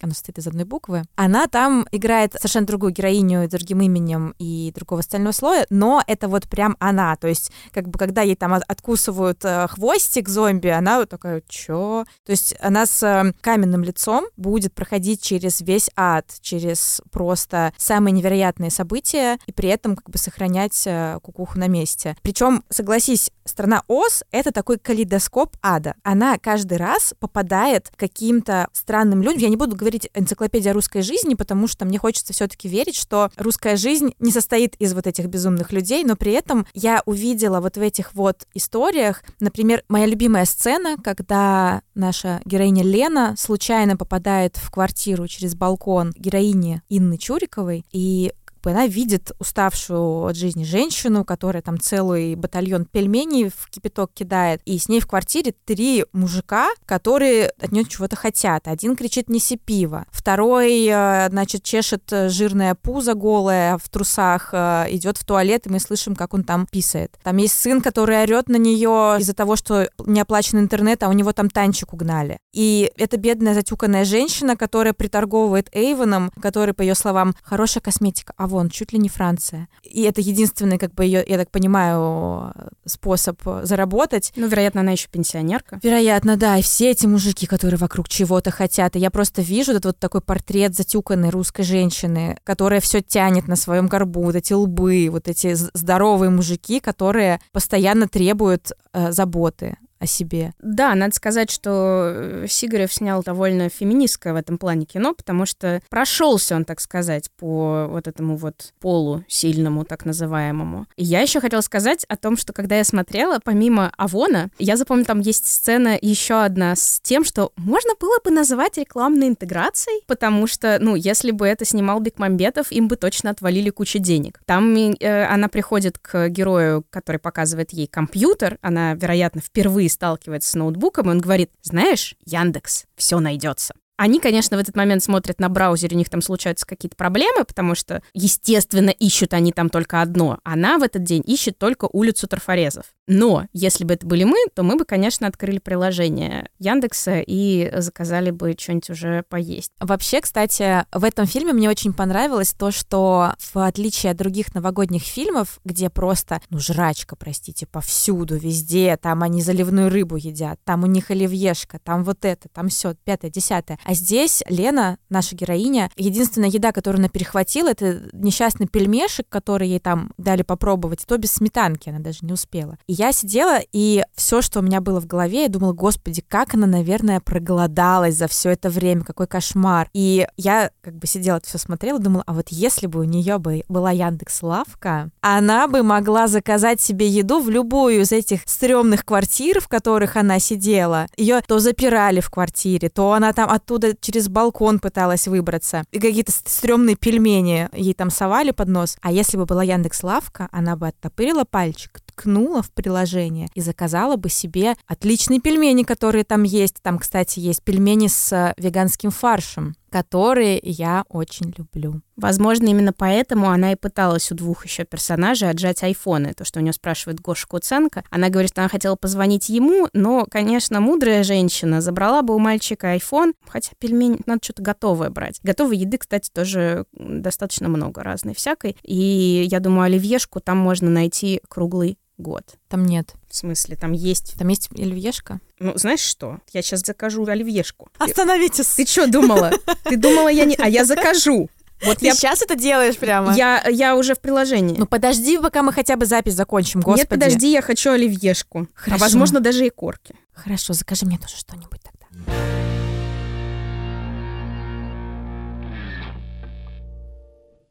оно состоит из одной буквы. Она там играет совершенно другую героиню другим именем и другого остального слоя, но это вот прям она. То есть, как бы, когда ей там откусывают э, хвостик зомби, она вот такая, чё? То есть она с э, каменным лицом будет проходить через весь ад, через просто самые невероятные события и при этом как бы сохранять э, кукуху на месте. Причем, согласись, страна Оз — это такой калейдоскоп ада. Она каждый раз попадает каким-то странным людям. Я не буду говорить энциклопедия русской жизни, потому что мне хочется все-таки верить, что русская жизнь не состоит из вот этих безумных людей, но при этом я увидела вот в этих вот историях, например, моя любимая сцена, когда наша героиня Лена случайно попадает в квартиру через балкон героини Инны Чуриковой, и она видит уставшую от жизни женщину, которая там целый батальон пельменей в кипяток кидает, и с ней в квартире три мужика, которые от нее чего-то хотят. Один кричит «неси пиво», второй, э, значит, чешет жирное пузо голое в трусах, э, идет в туалет, и мы слышим, как он там писает. Там есть сын, который орет на нее из-за того, что не оплачен интернет, а у него там танчик угнали. И это бедная затюканная женщина, которая приторговывает Эйвоном, который, по ее словам, хорошая косметика, а вон, чуть ли не Франция. И это единственный, как бы, ее, я так понимаю, способ заработать.
Ну, вероятно, она еще пенсионерка.
Вероятно, да. И все эти мужики, которые вокруг чего-то хотят. И я просто вижу этот вот такой портрет затюканной русской женщины, которая все тянет на своем горбу, вот эти лбы, вот эти здоровые мужики, которые постоянно требуют э, заботы о себе.
Да, надо сказать, что э, Сигарев снял довольно феминистское в этом плане кино, потому что прошелся он, так сказать, по вот этому вот полу сильному, так называемому. И я еще хотела сказать о том, что когда я смотрела, помимо Авона, я запомнила, там есть сцена еще одна с тем, что можно было бы называть рекламной интеграцией, потому что, ну, если бы это снимал Бекмамбетов, им бы точно отвалили кучу денег. Там э, она приходит к герою, который показывает ей компьютер, она, вероятно, впервые сталкивается с ноутбуком, и он говорит, знаешь, Яндекс, все найдется. Они, конечно, в этот момент смотрят на браузере, у них там случаются какие-то проблемы, потому что, естественно, ищут они там только одно. Она в этот день ищет только улицу Трафарезов. Но если бы это были мы, то мы бы, конечно, открыли приложение Яндекса и заказали бы что-нибудь уже поесть.
Вообще, кстати, в этом фильме мне очень понравилось то, что в отличие от других новогодних фильмов, где просто, ну, жрачка, простите, повсюду, везде, там они заливную рыбу едят, там у них оливьешка, там вот это, там все, пятое, десятое. А здесь Лена, наша героиня, единственная еда, которую она перехватила, это несчастный пельмешек, который ей там дали попробовать, то без сметанки она даже не успела. И я сидела, и все, что у меня было в голове, я думала, господи, как она, наверное, проголодалась за все это время, какой кошмар. И я как бы сидела, все смотрела, думала, а вот если бы у нее бы была Яндекс Лавка, она бы могла заказать себе еду в любую из этих стрёмных квартир, в которых она сидела. Ее то запирали в квартире, то она там оттуда через балкон пыталась выбраться. И какие-то стрёмные пельмени ей там совали под нос. А если бы была Яндекс Лавка, она бы оттопырила пальчик, ткнула в приложение и заказала бы себе отличные пельмени, которые там есть. Там, кстати, есть пельмени с э, веганским фаршем которые я очень люблю.
Возможно, именно поэтому она и пыталась у двух еще персонажей отжать айфоны. То, что у нее спрашивает Гоша Куценко. Она говорит, что она хотела позвонить ему, но, конечно, мудрая женщина забрала бы у мальчика айфон, хотя пельмени надо что-то готовое брать. Готовой еды, кстати, тоже достаточно много разной всякой. И я думаю, оливьешку там можно найти круглый год.
Там нет.
В смысле, там есть...
Там есть оливьешка?
Ну, знаешь что? Я сейчас закажу оливьешку.
Остановитесь!
Ты что думала? Ты думала, я не... А я закажу.
Вот Ты я... сейчас это делаешь прямо?
Я, я уже в приложении.
Ну подожди, пока мы хотя бы запись закончим, господи.
Нет, подожди, я хочу оливьешку. А, Хорошо. А возможно, даже и корки.
Хорошо, закажи мне тоже что-нибудь тогда.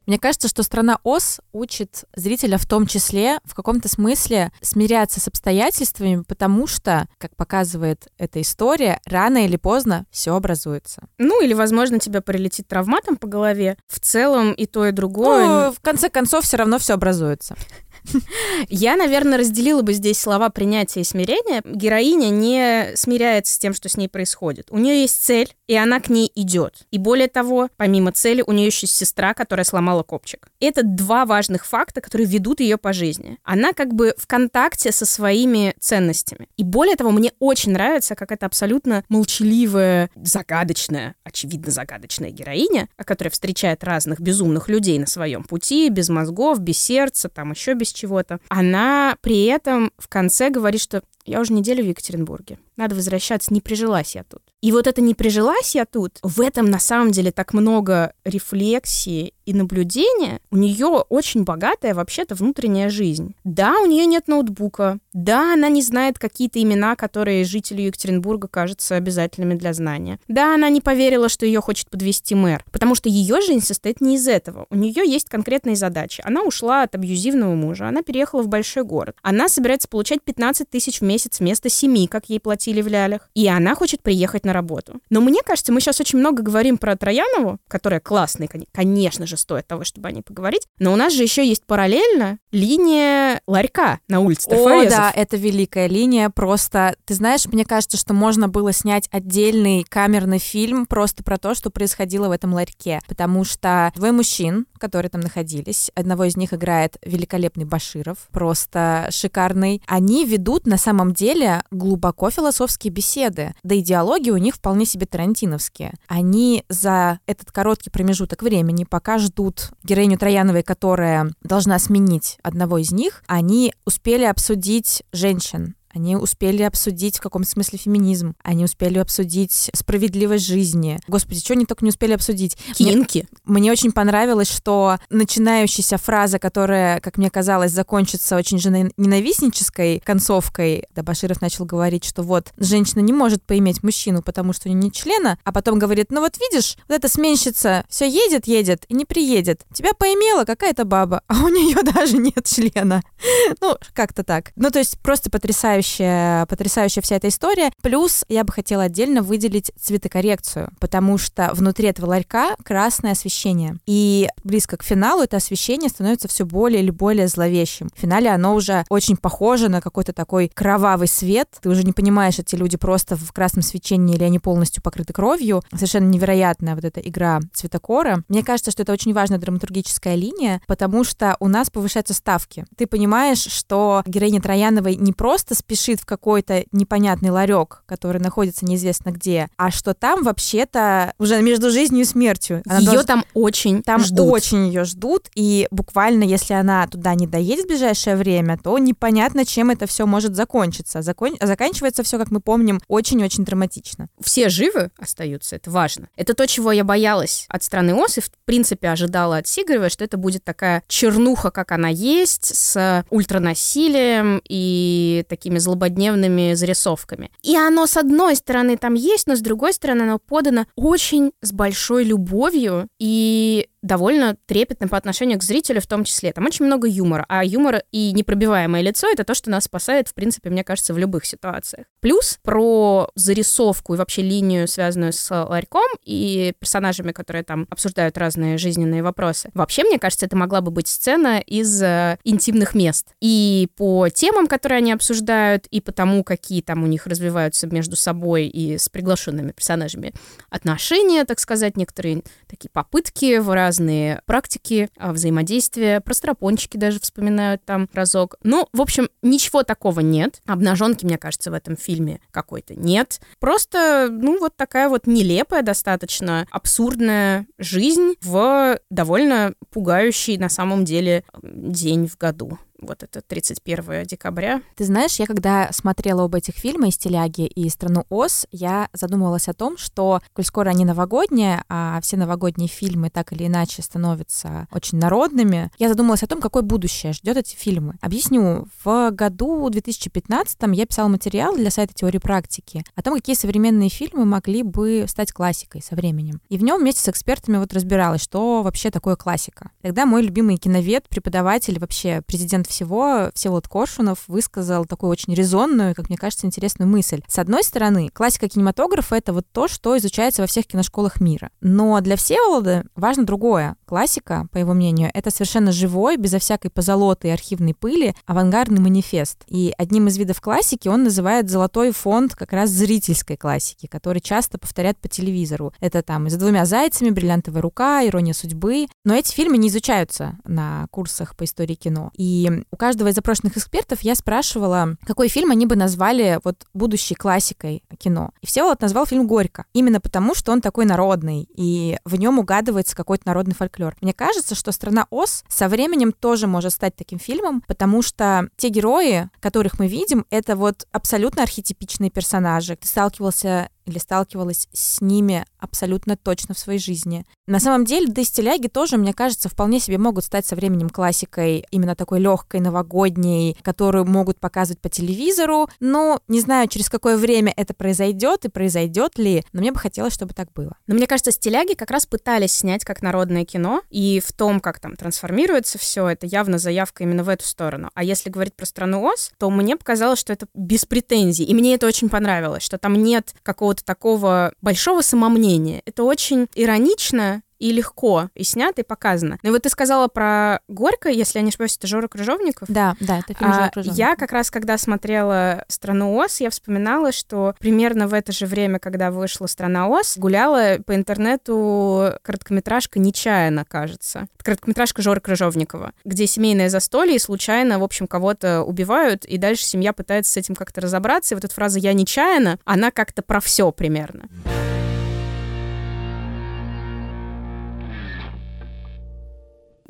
Мне кажется, что страна Оз учит зрителя в том числе в каком-то смысле смиряться с обстоятельствами, потому что, как показывает эта история, рано или поздно все образуется.
Ну, или, возможно, тебя прилетит травматом по голове. В целом и то, и другое.
Ну, в конце концов, все равно все образуется. <laughs>
Я, наверное, разделила бы здесь слова принятия и смирения. Героиня не смиряется с тем, что с ней происходит. У нее есть цель, и она к ней идет. И более того, помимо цели, у нее еще сестра, которая сломала копчик. Это два важных факта, которые ведут ее по жизни. Она как бы в контакте со своими ценностями. И более того, мне очень нравится, как это абсолютно молчаливая, загадочная, очевидно загадочная героиня, которая встречает разных безумных людей на своем пути, без мозгов, без сердца, там еще без чего-то. Она при этом в конце говорит, что я уже неделю в Екатеринбурге. Надо возвращаться, не прижилась я тут. И вот это не прижилась я тут, в этом на самом деле так много рефлексии и наблюдения. У нее очень богатая вообще-то внутренняя жизнь. Да, у нее нет ноутбука. Да, она не знает какие-то имена, которые жителю Екатеринбурга кажутся обязательными для знания. Да, она не поверила, что ее хочет подвести мэр, потому что ее жизнь состоит не из этого. У нее есть конкретные задачи. Она ушла от абьюзивного мужа, она переехала в большой город. Она собирается получать 15 тысяч в месяц вместо 7, как ей платили в лялях. И она хочет приехать на работу. Но мне кажется, мы сейчас очень много говорим про Троянову, которая классная, конечно же, стоит того, чтобы о ней поговорить. Но у нас же еще есть параллельно линия ларька на улице
О, да, это великая линия. Просто, ты знаешь, мне кажется, что можно было снять отдельный камерный фильм просто про то, что происходило в этом ларьке. Потому что двое мужчин, которые там находились, одного из них играет великолепный Баширов, просто шикарный. Они ведут на самом деле глубоко философские беседы. Да и диалоги у них вполне себе тарантиновские. Они за этот короткий промежуток времени, пока ждут героиню Трояновой, которая должна сменить одного из них, они успели обсудить женщин, они успели обсудить в каком смысле феминизм. Они успели обсудить справедливость жизни. Господи, что они только не успели обсудить?
Кинки.
Мне, мне очень понравилось, что начинающаяся фраза, которая, как мне казалось, закончится очень же ненавистнической концовкой, да Баширов начал говорить, что вот женщина не может поиметь мужчину, потому что у нее нет члена, а потом говорит, ну вот видишь, вот эта сменщица все едет, едет и не приедет. Тебя поимела какая-то баба, а у нее <laughs> даже нет члена. Ну, как-то так. Ну, то есть просто потрясающе потрясающая, потрясающая вся эта история. Плюс я бы хотела отдельно выделить цветокоррекцию, потому что внутри этого ларька красное освещение. И близко к финалу это освещение становится все более или более зловещим. В финале оно уже очень похоже на какой-то такой кровавый свет. Ты уже не понимаешь, эти люди просто в красном свечении или они полностью покрыты кровью. Совершенно невероятная вот эта игра цветокора. Мне кажется, что это очень важная драматургическая линия, потому что у нас повышаются ставки. Ты понимаешь, что героиня Трояновой не просто спешит в какой-то непонятный ларек, который находится неизвестно где, а что там вообще-то уже между жизнью и смертью.
Она ее должна... там очень
там
ждут.
очень ее ждут, и буквально, если она туда не доедет в ближайшее время, то непонятно, чем это все может закончиться. Закон... Заканчивается все, как мы помним, очень-очень драматично.
Все живы остаются, это важно. Это то, чего я боялась от страны ОС, и в принципе ожидала от Сигарева, что это будет такая чернуха, как она есть, с ультранасилием и такими злободневными зарисовками. И оно, с одной стороны, там есть, но с другой стороны, оно подано очень с большой любовью и довольно трепетно по отношению к зрителю в том числе. Там очень много юмора, а юмор и непробиваемое лицо — это то, что нас спасает, в принципе, мне кажется, в любых ситуациях. Плюс про зарисовку и вообще линию, связанную с ларьком и персонажами, которые там обсуждают разные жизненные вопросы. Вообще, мне кажется, это могла бы быть сцена из э, интимных мест. И по темам, которые они обсуждают, и по тому, какие там у них развиваются между собой и с приглашенными персонажами отношения, так сказать, некоторые такие попытки в разные практики а, взаимодействия, про стропончики даже вспоминают там разок. Ну, в общем, ничего такого нет. Обнаженки, мне кажется, в этом фильме какой-то нет. Просто, ну, вот такая вот нелепая достаточно, абсурдная жизнь в довольно пугающий на самом деле день в году вот это 31 декабря.
Ты знаешь, я когда смотрела об этих фильмах из «Теляги» и «Страну Оз», я задумывалась о том, что, коль скоро они новогодние, а все новогодние фильмы так или иначе становятся очень народными, я задумалась о том, какое будущее ждет эти фильмы. Объясню. В году 2015 я писала материал для сайта теории практики о том, какие современные фильмы могли бы стать классикой со временем. И в нем вместе с экспертами вот разбиралась, что вообще такое классика. Тогда мой любимый киновед, преподаватель, вообще президент всего Всеволод Коршунов высказал такую очень резонную, как мне кажется, интересную мысль. С одной стороны, классика кинематографа — это вот то, что изучается во всех киношколах мира. Но для Всеволода важно другое. Классика, по его мнению, это совершенно живой, безо всякой позолоты и архивной пыли, авангардный манифест. И одним из видов классики он называет золотой фонд как раз зрительской классики, который часто повторят по телевизору. Это там «За двумя зайцами», «Бриллиантовая рука», «Ирония судьбы». Но эти фильмы не изучаются на курсах по истории кино. И у каждого из запрошенных экспертов я спрашивала, какой фильм они бы назвали вот будущей классикой кино. И все вот назвал фильм «Горько». Именно потому, что он такой народный, и в нем угадывается какой-то народный фольклор. Мне кажется, что «Страна Оз» со временем тоже может стать таким фильмом, потому что те герои, которых мы видим, это вот абсолютно архетипичные персонажи. Ты сталкивался или сталкивалась с ними абсолютно точно в своей жизни. На самом деле, дестиляги тоже, мне кажется, вполне себе могут стать со временем классикой, именно такой легкой, новогодней, которую могут показывать по телевизору. Но не знаю, через какое время это произойдет и произойдет ли, но мне бы хотелось, чтобы так было.
Но мне кажется, стиляги как раз пытались снять как народное кино, и в том, как там трансформируется все, это явно заявка именно в эту сторону. А если говорить про страну Оз, то мне показалось, что это без претензий, и мне это очень понравилось, что там нет какого-то какого-то такого большого самомнения. Это очень иронично, и легко, и снято, и показано. Ну и вот ты сказала про Горько, если я не ошибаюсь, это Жора Крыжовников.
Да, да, это фильм Жора Крыжовников.
Я как раз, когда смотрела «Страну Оз», я вспоминала, что примерно в это же время, когда вышла «Страна Оз», гуляла по интернету короткометражка «Нечаянно», кажется. Короткометражка Жора Крыжовникова, где семейное застолье, и случайно, в общем, кого-то убивают, и дальше семья пытается с этим как-то разобраться, и вот эта фраза «я нечаянно», она как-то про все примерно.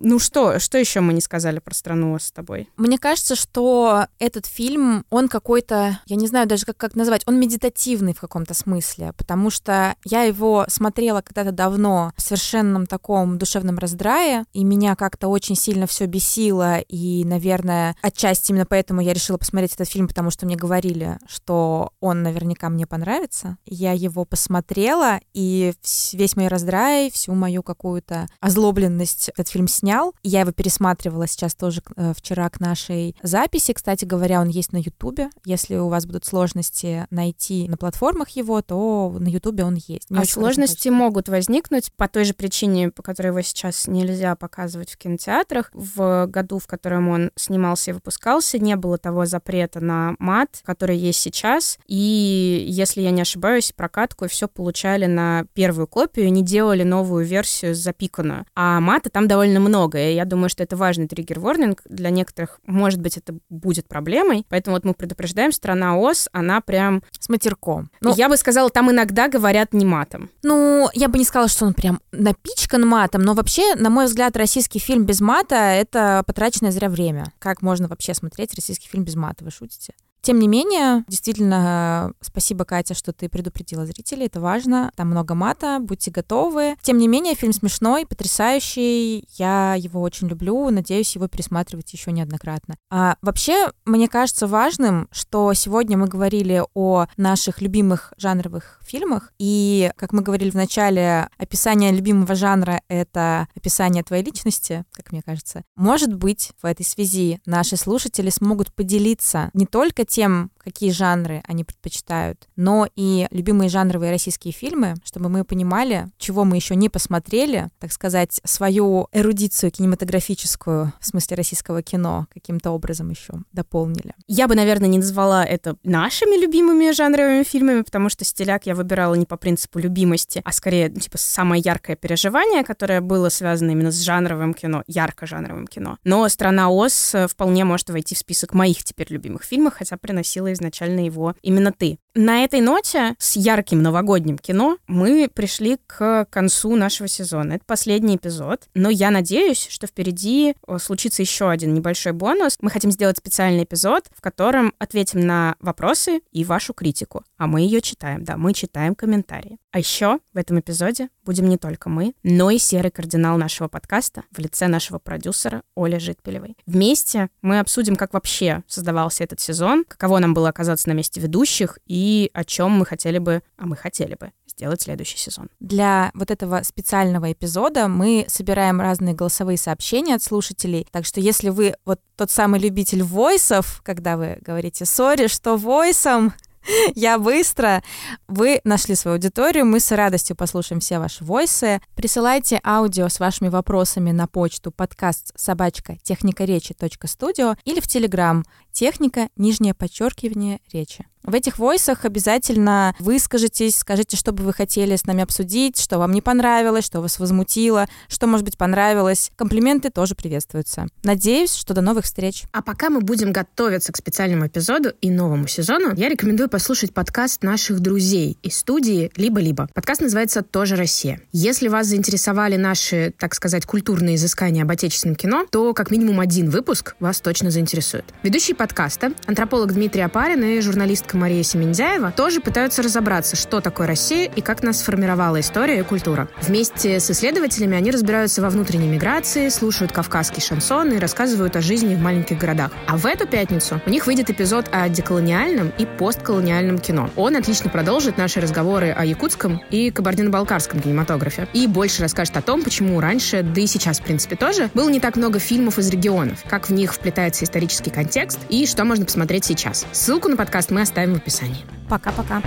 Ну что, что еще мы не сказали про страну с тобой?
Мне кажется, что этот фильм, он какой-то, я не знаю даже как, как назвать, он медитативный в каком-то смысле, потому что я его смотрела когда-то давно в совершенном таком душевном раздрае, и меня как-то очень сильно все бесило, и, наверное, отчасти именно поэтому я решила посмотреть этот фильм, потому что мне говорили, что он наверняка мне понравится. Я его посмотрела, и весь мой раздрай, всю мою какую-то озлобленность этот фильм снял, снял. Я его пересматривала сейчас тоже э, вчера к нашей записи. Кстати говоря, он есть на Ютубе. Если у вас будут сложности найти на платформах его, то на Ютубе он есть.
Не а сложности могут возникнуть по той же причине, по которой его сейчас нельзя показывать в кинотеатрах. В году, в котором он снимался и выпускался, не было того запрета на мат, который есть сейчас. И, если я не ошибаюсь, прокатку и все получали на первую копию, не делали новую версию запиканную. А мата там довольно много, и я думаю, что это важный триггер-ворнинг. Для некоторых, может быть, это будет проблемой. Поэтому вот мы предупреждаем, страна ОС, она прям...
С матерком.
Ну, я бы сказала, там иногда говорят не матом.
Ну, я бы не сказала, что он прям напичкан матом, но вообще, на мой взгляд, российский фильм без мата — это потраченное зря время. Как можно вообще смотреть российский фильм без мата? Вы шутите? Тем не менее, действительно, спасибо, Катя, что ты предупредила зрителей, это важно. Там много мата, будьте готовы. Тем не менее, фильм смешной, потрясающий. Я его очень люблю, надеюсь его пересматривать еще неоднократно. А вообще, мне кажется важным, что сегодня мы говорили о наших любимых жанровых фильмах, и, как мы говорили в начале, описание любимого жанра — это описание твоей личности, как мне кажется. Может быть, в этой связи наши слушатели смогут поделиться не только тем, какие жанры они предпочитают, но и любимые жанровые российские фильмы, чтобы мы понимали, чего мы еще не посмотрели, так сказать, свою эрудицию кинематографическую, в смысле российского кино, каким-то образом еще дополнили.
Я бы, наверное, не назвала это нашими любимыми жанровыми фильмами, потому что «Стиляк» я выбирала не по принципу любимости, а скорее, ну, типа, самое яркое переживание, которое было связано именно с жанровым кино, ярко-жанровым кино. Но «Страна Оз» вполне может войти в список моих теперь любимых фильмов, хотя приносила изначально его именно ты. На этой ноте с ярким новогодним кино мы пришли к концу нашего сезона. Это последний эпизод, но я надеюсь, что впереди случится еще один небольшой бонус. Мы хотим сделать специальный эпизод, в котором ответим на вопросы и вашу критику. А мы ее читаем, да, мы читаем комментарии. А еще в этом эпизоде будем не только мы, но и серый кардинал нашего подкаста в лице нашего продюсера Оли Житпелевой. Вместе мы обсудим, как вообще создавался этот сезон, каково нам было оказаться на месте ведущих и о чем мы хотели бы, а мы хотели бы сделать следующий сезон.
Для вот этого специального эпизода мы собираем разные голосовые сообщения от слушателей. Так что если вы вот тот самый любитель войсов, когда вы говорите «сори, что войсом», <laughs> я быстро. Вы нашли свою аудиторию, мы с радостью послушаем все ваши войсы. Присылайте аудио с вашими вопросами на почту подкаст собачка техникаречи.студио или в Телеграм техника, нижнее подчеркивание речи. В этих войсах обязательно выскажитесь, скажите, что бы вы хотели с нами обсудить, что вам не понравилось, что вас возмутило, что, может быть, понравилось. Комплименты тоже приветствуются. Надеюсь, что до новых встреч.
А пока мы будем готовиться к специальному эпизоду и новому сезону, я рекомендую послушать подкаст наших друзей из студии «Либо-либо». Подкаст называется «Тоже Россия». Если вас заинтересовали наши, так сказать, культурные изыскания об отечественном кино, то как минимум один выпуск вас точно заинтересует. Ведущие подкаста, антрополог Дмитрий Апарин и журналистка Мария Семендяева, тоже пытаются разобраться, что такое Россия и как нас сформировала история и культура. Вместе с исследователями они разбираются во внутренней миграции, слушают кавказский шансон и рассказывают о жизни в маленьких городах. А в эту пятницу у них выйдет эпизод о деколониальном и постколониальном кино. Он отлично продолжит наши разговоры о якутском и кабардино-балкарском кинематографе. И больше расскажет о том, почему раньше, да и сейчас, в принципе, тоже, было не так много фильмов из регионов, как в них вплетается исторический контекст и что можно посмотреть сейчас. Ссылку на подкаст мы оставим в описании.
Пока-пока.